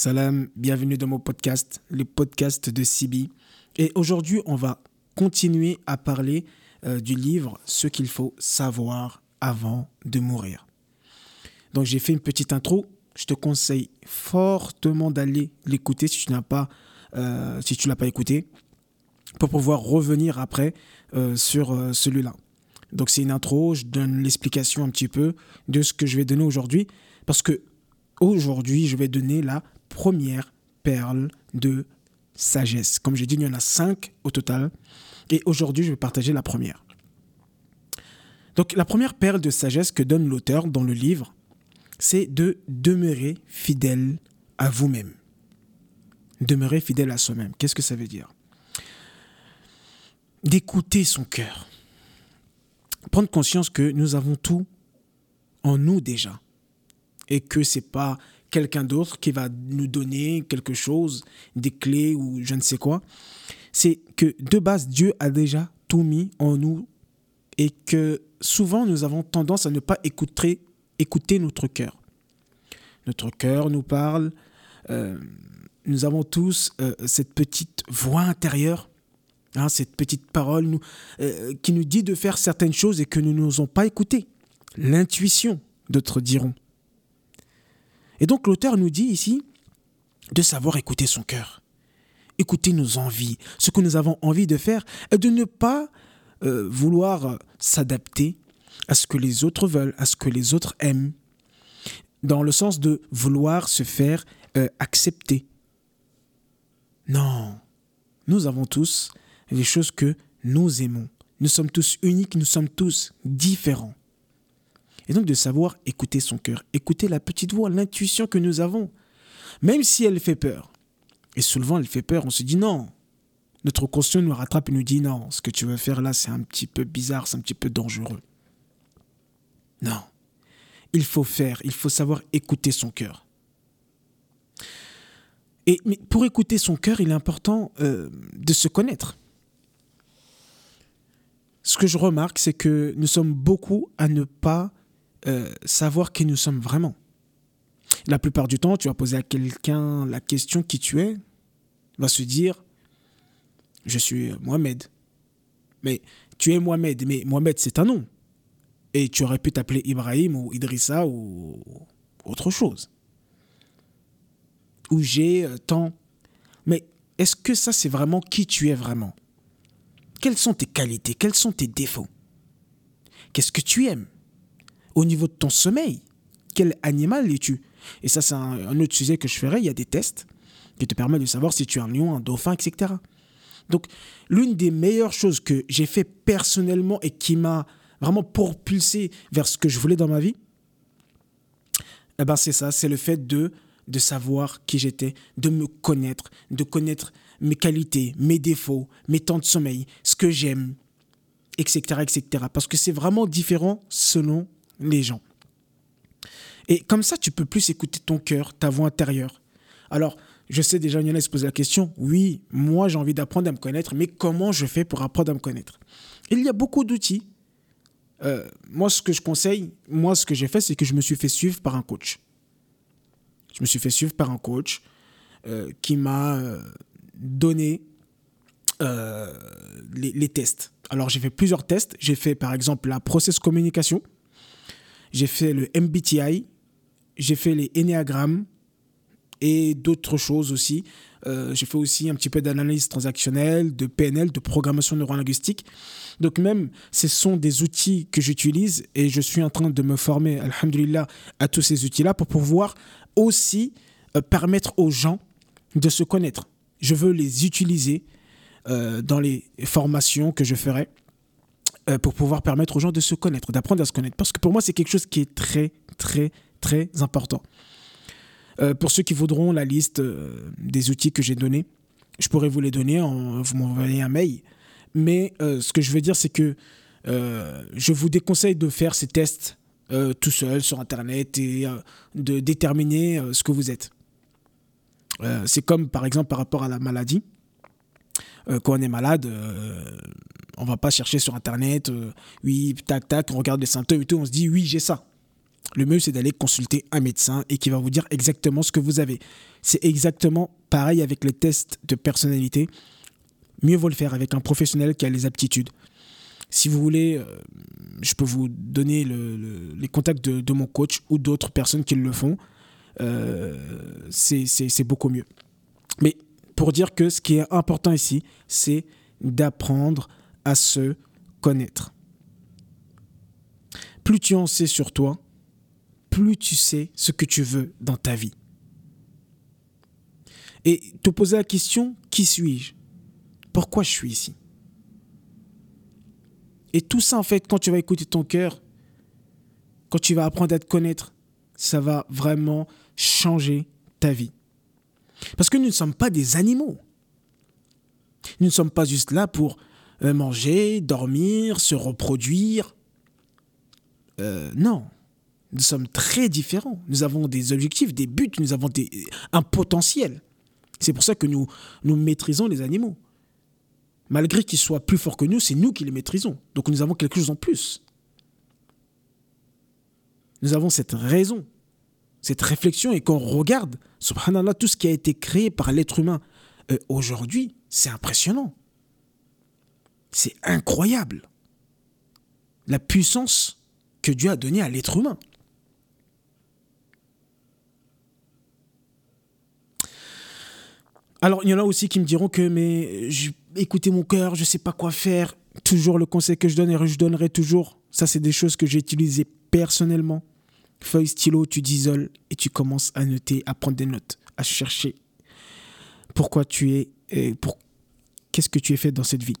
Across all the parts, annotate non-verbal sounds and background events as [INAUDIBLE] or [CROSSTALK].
Salam, bienvenue dans mon podcast, le podcast de Sibi. Et aujourd'hui, on va continuer à parler euh, du livre Ce qu'il faut savoir avant de mourir. Donc j'ai fait une petite intro. Je te conseille fortement d'aller l'écouter si tu n'as pas, euh, si tu l'as pas écouté, pour pouvoir revenir après euh, sur celui-là. Donc c'est une intro. Je donne l'explication un petit peu de ce que je vais donner aujourd'hui, parce que aujourd'hui je vais donner la première perle de sagesse. Comme j'ai dit, il y en a cinq au total. Et aujourd'hui, je vais partager la première. Donc la première perle de sagesse que donne l'auteur dans le livre, c'est de demeurer fidèle à vous-même. Demeurer fidèle à soi-même. Qu'est-ce que ça veut dire? D'écouter son cœur. Prendre conscience que nous avons tout en nous déjà. Et que c'est pas quelqu'un d'autre qui va nous donner quelque chose, des clés ou je ne sais quoi. C'est que de base, Dieu a déjà tout mis en nous et que souvent nous avons tendance à ne pas écouter, notre cœur. Notre cœur nous parle, euh, nous avons tous euh, cette petite voix intérieure, hein, cette petite parole euh, qui nous dit de faire certaines choses et que nous n'osons pas écouter. L'intuition, d'autres diront. Et donc l'auteur nous dit ici de savoir écouter son cœur, écouter nos envies, ce que nous avons envie de faire, et de ne pas euh, vouloir s'adapter à ce que les autres veulent, à ce que les autres aiment, dans le sens de vouloir se faire euh, accepter. Non, nous avons tous les choses que nous aimons. Nous sommes tous uniques, nous sommes tous différents. Et donc de savoir écouter son cœur, écouter la petite voix, l'intuition que nous avons, même si elle fait peur. Et souvent elle fait peur, on se dit non. Notre conscient nous rattrape et nous dit non, ce que tu veux faire là, c'est un petit peu bizarre, c'est un petit peu dangereux. Non. Il faut faire, il faut savoir écouter son cœur. Et mais pour écouter son cœur, il est important euh, de se connaître. Ce que je remarque, c'est que nous sommes beaucoup à ne pas euh, savoir qui nous sommes vraiment. La plupart du temps, tu vas poser à quelqu'un la question qui tu es, va se dire je suis Mohamed. Mais tu es Mohamed, mais Mohamed c'est un nom. Et tu aurais pu t'appeler Ibrahim ou Idrissa ou autre chose. Ou j'ai euh, tant. Mais est-ce que ça c'est vraiment qui tu es vraiment? Quelles sont tes qualités? Quels sont tes défauts? Qu'est-ce que tu aimes? Au niveau de ton sommeil. Quel animal es-tu? Et ça, c'est un, autre sujet que je ferai. Il y a des tests qui te permettent de savoir si tu es un lion, un dauphin, etc. Donc, l'une des meilleures choses que j'ai fait personnellement et qui m'a vraiment propulsé vers ce que je voulais dans ma vie, eh ben c'est ça, c'est le fait de, de savoir qui j'étais, de me connaître, de connaître mes qualités, mes défauts, mes temps de sommeil, ce que j'aime, etc., etc. Parce que c'est vraiment différent selon les gens. Et comme ça, tu peux plus écouter ton cœur, ta voix intérieure. Alors, je sais déjà, qui se posent la question, oui, moi j'ai envie d'apprendre à me connaître, mais comment je fais pour apprendre à me connaître? Il y a beaucoup d'outils. Euh, moi, ce que je conseille, moi, ce que j'ai fait, c'est que je me suis fait suivre par un coach. Je me suis fait suivre par un coach euh, qui m'a euh, donné les, les, tests. Alors, j'ai fait plusieurs tests. J'ai fait, par exemple, la process communication j'ai fait le MBTI, j'ai fait les énéagrammes et d'autres choses aussi. Euh, j'ai fait aussi un petit peu d'analyse transactionnelle, de PNL, de programmation neurolinguistique. Donc même, ce sont des outils que j'utilise et je suis en train de me former, alhamdulillah, à tous ces outils-là pour pouvoir aussi euh, permettre aux gens de se connaître. Je veux les utiliser euh, dans les formations que je ferai euh, pour pouvoir permettre aux gens de se connaître, d'apprendre à se connaître. Parce que pour moi, c'est quelque chose qui est très, très, très important. Euh, pour ceux qui voudront la liste euh, des outils que j'ai donnés, je pourrais vous les donner, en, vous m'envoyez un mail. Mais ce que je veux dire, c'est que je vous déconseille de faire ces tests tout seul sur Internet et de déterminer ce que vous êtes. c'est comme par exemple par rapport à la maladie. Quand on est malade, on va pas chercher sur Internet, euh, oui, tac, tac, on regarde les symptômes et tout, on se dit, oui, j'ai ça. Le mieux, c'est d'aller consulter un médecin et qui va vous dire exactement ce que vous avez. C'est exactement pareil avec les tests de personnalité. Mieux vaut le faire avec un professionnel qui a les aptitudes. Si vous voulez, euh, je peux vous donner les contacts de, mon coach ou d'autres personnes qui le font. Euh, c'est beaucoup mieux. Mais pour dire que ce qui est important ici, c'est d'apprendre à se connaître. Plus tu en sais sur toi, plus tu sais ce que tu veux dans ta vie. Et te poser la question, qui suis-je? Pourquoi je suis ici? Et tout ça, en fait, quand tu vas écouter ton cœur, quand tu vas apprendre à te connaître, ça va vraiment changer ta vie. Parce que nous ne sommes pas des animaux. Nous ne sommes pas juste là pour euh, manger, dormir, se reproduire. Euh, non, nous sommes très différents. Nous avons des objectifs, des buts, nous avons un potentiel. C'est pour ça que nous, nous maîtrisons les animaux. Malgré qu'ils soient plus forts que nous, c'est nous qui les maîtrisons. Donc nous avons quelque chose en plus. Nous avons cette raison, cette réflexion, et qu'on regarde, subhanallah, tout ce qui a été créé par l'être humain euh, aujourd'hui, c'est impressionnant. C'est incroyable. La puissance que Dieu a donnée à l'être humain. Alors, il y en a aussi qui me diront que, mais écoutez mon cœur, je ne sais pas quoi faire. Toujours le conseil que je donne et je donnerai toujours. Ça, c'est des choses que j'ai utilisées personnellement. Feuille, stylo, tu t'isoles et tu commences à noter, à prendre des notes, à chercher pourquoi tu es, et pour, qu'est-ce que tu as fait dans cette vie.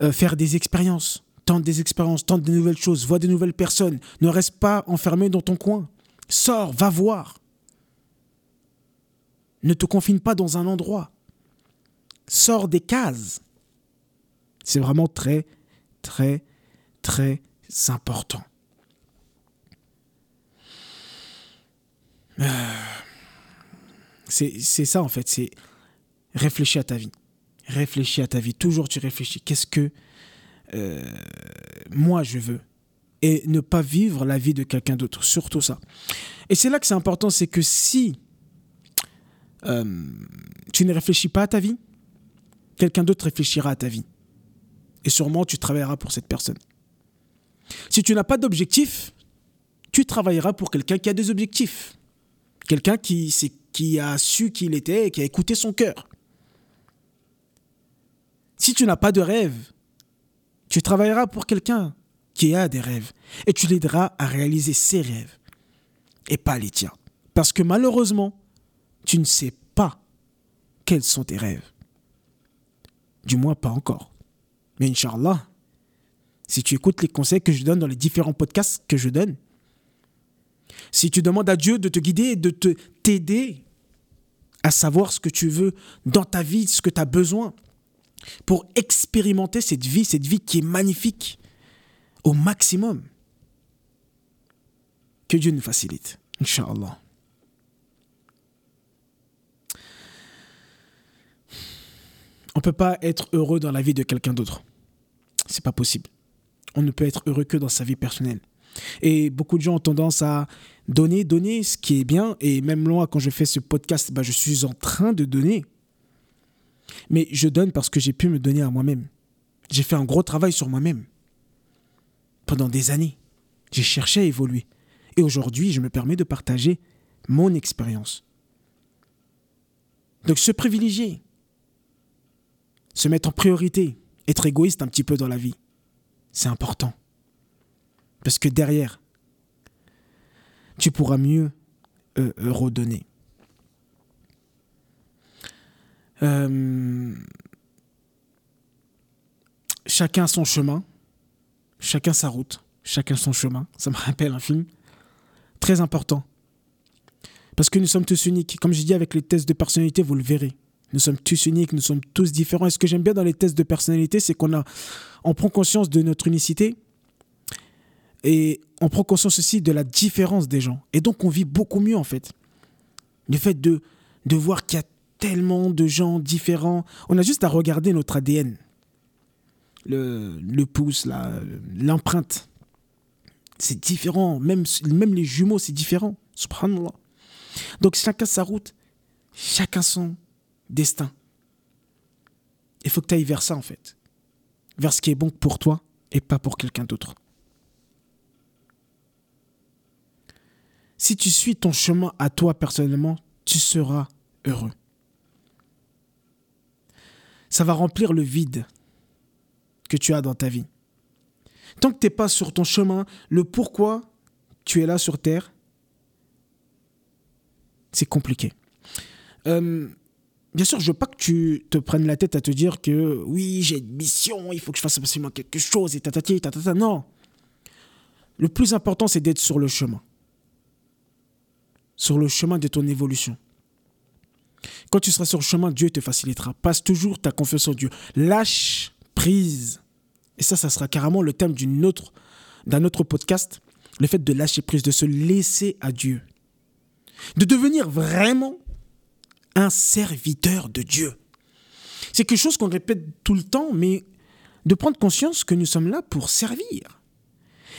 Euh, faire des expériences, tente des expériences, tente de nouvelles choses, vois de nouvelles personnes. Ne reste pas enfermé dans ton coin. Sors, va voir. Ne te confine pas dans un endroit. Sors des cases. C'est vraiment très, très, très important. C'est ça en fait, c'est réfléchir à ta vie. Réfléchis à ta vie. Toujours tu réfléchis. Qu'est-ce que euh, moi je veux? Et ne pas vivre la vie de quelqu'un d'autre. Surtout ça. Et c'est là que c'est important, c'est que si euh, tu ne réfléchis pas à ta vie, quelqu'un d'autre réfléchira à ta vie. Et sûrement, tu travailleras pour cette personne. Si tu n'as pas d'objectif, tu travailleras pour quelqu'un qui a des objectifs. Quelqu'un qui, a su qui il était et qui a écouté son cœur. Si tu n'as pas de rêve, tu travailleras pour quelqu'un qui a des rêves et tu l'aideras à réaliser ses rêves et pas les tiens. Parce que malheureusement, tu ne sais pas quels sont tes rêves. Du moins, pas encore. Mais Inch'Allah, si tu écoutes les conseils que je donne dans les différents podcasts que je donne, si tu demandes à Dieu de te guider et de te t'aider à savoir ce que tu veux dans ta vie, ce que tu as besoin, pour expérimenter cette vie, cette vie qui est magnifique au maximum. Que Dieu nous facilite, Inch'Allah. On ne peut pas être heureux dans la vie de quelqu'un d'autre. C'est pas possible. On ne peut être heureux que dans sa vie personnelle. Et beaucoup de gens ont tendance à donner, donner, ce qui est bien. Et même moi, quand je fais ce podcast, bah, je suis en train de donner. Mais je donne parce que j'ai pu me donner à moi-même. J'ai fait un gros travail sur moi-même. Pendant des années. J'ai cherché à évoluer. Et aujourd'hui, je me permets de partager mon expérience. Donc se privilégier, se mettre en priorité, être égoïste un petit peu dans la vie, c'est important. Parce que derrière, tu pourras mieux euh, euh, redonner. Euh, chacun son chemin, chacun sa route, chacun son chemin. Ça me [LAUGHS] rappelle un film très important. Parce que nous sommes tous uniques. Comme je dis avec les tests de personnalité, vous le verrez. Nous sommes tous uniques, nous sommes tous différents. Et ce que j'aime bien dans les tests de personnalité, c'est qu'on a, prend conscience de notre unicité et on prend conscience aussi de la différence des gens. Et donc on vit beaucoup mieux en fait. Le fait de, de voir qu'il y a tellement de gens différents, on a juste à regarder notre ADN. Le, le pouce, l'empreinte. c'est différent. Même, même les jumeaux, c'est différent. Subhanallah. Donc chacun sa route, chacun son destin. Il faut que tu ailles vers ça, en fait. Vers ce qui est bon pour toi et pas pour quelqu'un d'autre. Si tu suis ton chemin à toi personnellement, tu seras heureux. Ça va remplir le vide que tu as dans ta vie. Tant que tu n'es pas sur ton chemin, le pourquoi tu es là sur Terre, c'est compliqué. Euh, bien sûr, je veux pas que tu te prennes la tête à te dire que oui, j'ai une mission, il faut que je fasse absolument quelque chose, et tatati, tatata. Non. Le plus important, c'est d'être sur le chemin. Sur le chemin de ton évolution. Quand tu seras sur le chemin, Dieu te facilitera. Passe toujours ta confiance en Dieu. Lâche prise. Et ça, ça sera carrément le thème d'une autre, d'un autre podcast. Le fait de lâcher prise, de se laisser à Dieu. De devenir vraiment un serviteur de Dieu. C'est quelque chose qu'on répète tout le temps, mais de prendre conscience que nous sommes là pour servir.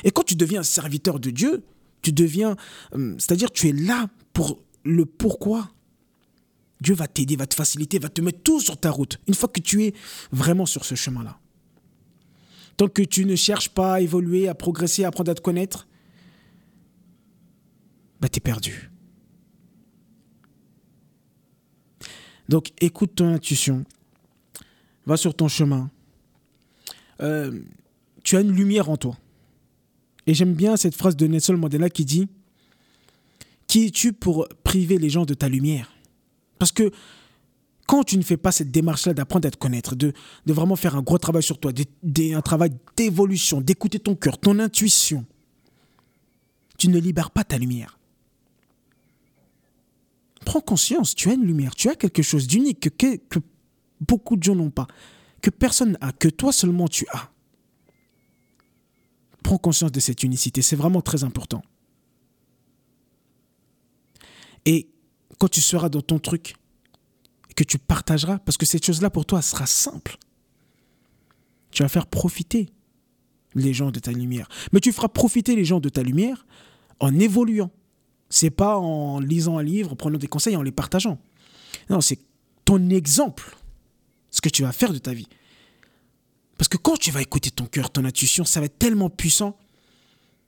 Et quand tu deviens un serviteur de Dieu, tu deviens, euh, c'est-à-dire tu es là pour le pourquoi. Dieu va t'aider, va te faciliter, va te mettre tout sur ta route, une fois que tu es vraiment sur ce chemin-là. Tant que tu ne cherches pas à évoluer, à progresser, à apprendre à te connaître, bah, tu es perdu. Donc écoute ton intuition, va sur ton chemin. Euh, tu as une lumière en toi. Et j'aime bien cette phrase de Nelson Mandela qui dit Qui es-tu pour priver les gens de ta lumière? Parce que quand tu ne fais pas cette démarche-là d'apprendre à te connaître, de, vraiment faire un gros travail sur toi, un travail d'évolution, d'écouter ton cœur, ton intuition, tu ne libères pas ta lumière. Prends conscience, tu as une lumière, tu as quelque chose d'unique que, que beaucoup de gens n'ont pas, que personne n'a, que toi seulement tu as. Prends conscience de cette unicité, c'est vraiment très important. Et quand tu seras dans ton truc, que tu partageras, parce que cette chose-là pour toi sera simple, tu vas faire profiter les gens de ta lumière. Mais tu feras profiter les gens de ta lumière en évoluant. C'est pas en lisant un livre, en prenant des conseils, en les partageant. Non, c'est ton exemple, ce que tu vas faire de ta vie. Parce que quand tu vas écouter ton cœur, ton intuition, ça va être tellement puissant.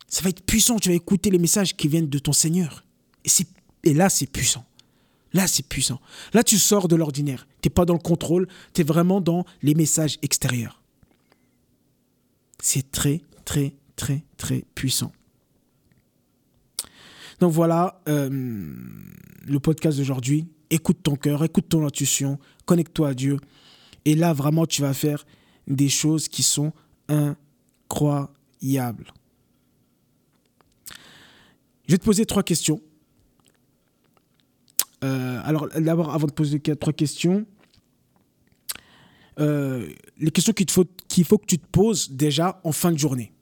Ça va être puissant, tu vas écouter les messages qui viennent de ton Seigneur. Et, là, c'est puissant. Là, c'est puissant. Là, tu sors de l'ordinaire. Tu n'es pas dans le contrôle, tu es vraiment dans les messages extérieurs. C'est très, très, très, très puissant. Donc voilà euh, le podcast d'aujourd'hui. Écoute ton cœur, écoute ton intuition, connecte-toi à Dieu. Et là, vraiment, tu vas faire des choses qui sont incroyables. Je vais te poser trois questions. Euh, alors, d'abord, avant de poser trois questions, euh, les questions qu'il faut, faut que tu te poses déjà en fin de journée.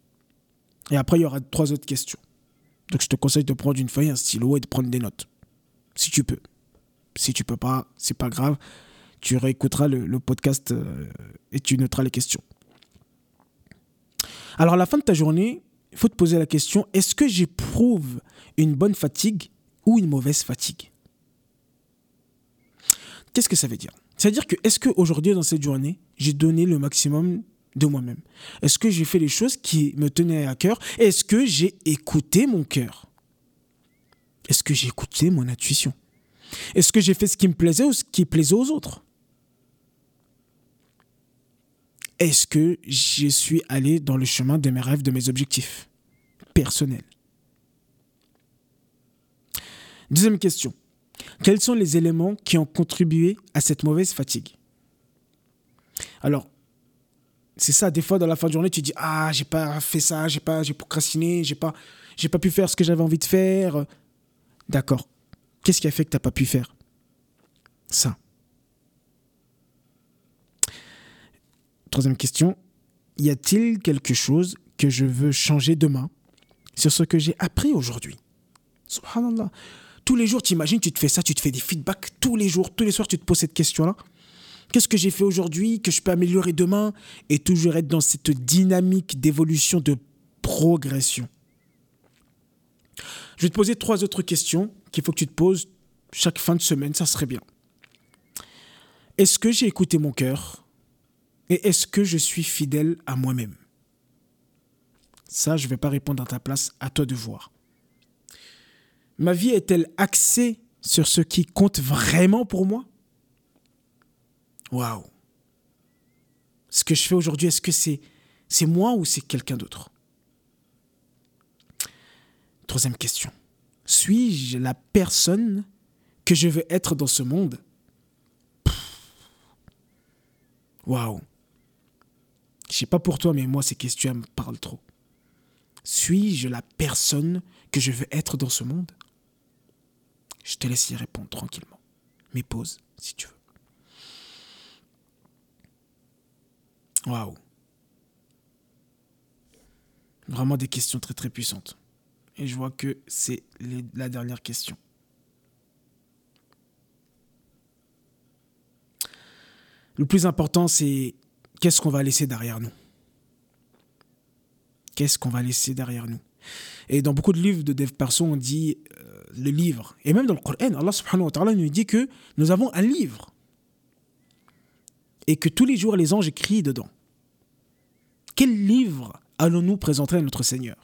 Et après, il y aura trois autres questions. Donc je te conseille de prendre une feuille, un stylo et de prendre des notes. Si tu peux. Si tu peux pas, c'est pas grave. Tu réécouteras le, podcast euh, et tu noteras les questions. Alors à la fin de ta journée, il faut te poser la question, est-ce que j'éprouve une bonne fatigue ou une mauvaise fatigue? Qu'est-ce que ça veut dire? C'est-à-dire que est-ce qu'aujourd'hui, dans cette journée, j'ai donné le maximum de moi-même? Est-ce que j'ai fait les choses qui me tenaient à cœur? Est-ce que j'ai écouté mon cœur? Est-ce que j'ai écouté mon intuition? Est-ce que j'ai fait ce qui me plaisait ou ce qui plaisait aux autres? Est-ce que je suis allé dans le chemin de mes rêves, de mes objectifs personnels? Deuxième question. Quels sont les éléments qui ont contribué à cette mauvaise fatigue? Alors, c'est ça, des fois dans la fin de journée, tu dis Ah, j'ai pas fait ça, j'ai pas, j'ai procrastiné, j'ai pas, j'ai pas pu faire ce que j'avais envie de faire. D'accord. Qu'est-ce qui a fait que tu n'as pas pu faire Ça? Troisième question. Y a-t-il quelque chose que je veux changer demain sur ce que j'ai appris aujourd'hui? Subhanallah. Tous les jours, tu imagines, tu te fais ça, tu te fais des feedbacks tous les jours, tous les soirs, tu te poses cette question-là. Qu'est-ce que j'ai fait aujourd'hui que je peux améliorer demain et toujours être dans cette dynamique d'évolution, de progression? Je vais te poser trois autres questions qu'il faut que tu te poses chaque fin de semaine, ça serait bien. Est-ce que j'ai écouté mon cœur? Est-ce que je suis fidèle à moi-même? Ça, je ne vais pas répondre à ta place, à toi de voir. Ma vie est-elle axée sur ce qui compte vraiment pour moi? Waouh. Ce que je fais aujourd'hui, est-ce que c'est c'est moi ou c'est quelqu'un d'autre? Troisième question. Suis-je la personne que je veux être dans ce monde? Waouh Je sais pas pour toi, mais moi, ces questions me parlent trop. Suis-je la personne que je veux être dans ce monde? Je te laisse y répondre tranquillement. Mais pose si tu veux. Waouh. Vraiment des questions très très puissantes. Et je vois que c'est la dernière question. Le plus important, c'est qu'est-ce qu'on va laisser derrière nous? Qu'est-ce qu'on va laisser derrière nous? Et dans beaucoup de livres de dev perso, on dit euh, le livre. Et même dans le Coran, Allah subhanahu wa ta'ala nous dit que nous avons un livre. Et que tous les jours, les anges écrivent dedans. Quel livre allons-nous présenter à notre Seigneur?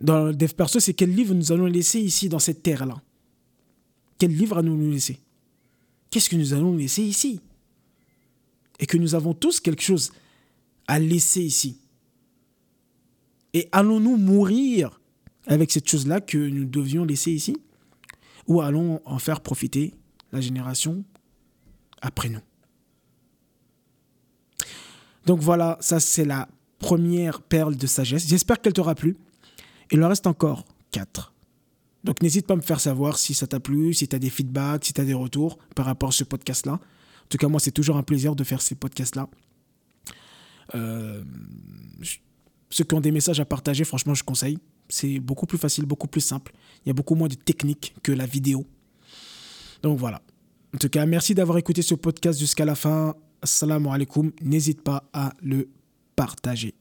Dans le dev perso, c'est quel livre nous allons laisser ici, dans cette terre-là? Quel livre allons-nous laisser? Qu'est-ce que nous allons laisser ici? Et que nous avons tous quelque chose à laisser ici. Et allons-nous mourir avec cette chose-là que nous devions laisser ici? Ou allons en faire profiter la génération après nous? Donc voilà, ça c'est la première perle de sagesse. J'espère qu'elle t'aura plu. Il en reste encore quatre. Donc n'hésite pas à me faire savoir si ça t'a plu, si tu as des feedbacks, si tu as des retours par rapport à ce podcast-là. En tout cas, moi, c'est toujours un plaisir de faire ces podcasts-là. Euh, ceux qui ont des messages à partager, franchement, je conseille. C'est beaucoup plus facile, beaucoup plus simple. Il y a beaucoup moins de technique que la vidéo. Donc voilà. En tout cas, merci d'avoir écouté ce podcast jusqu'à la fin. Assalamu alaikum. N'hésite pas à le partager.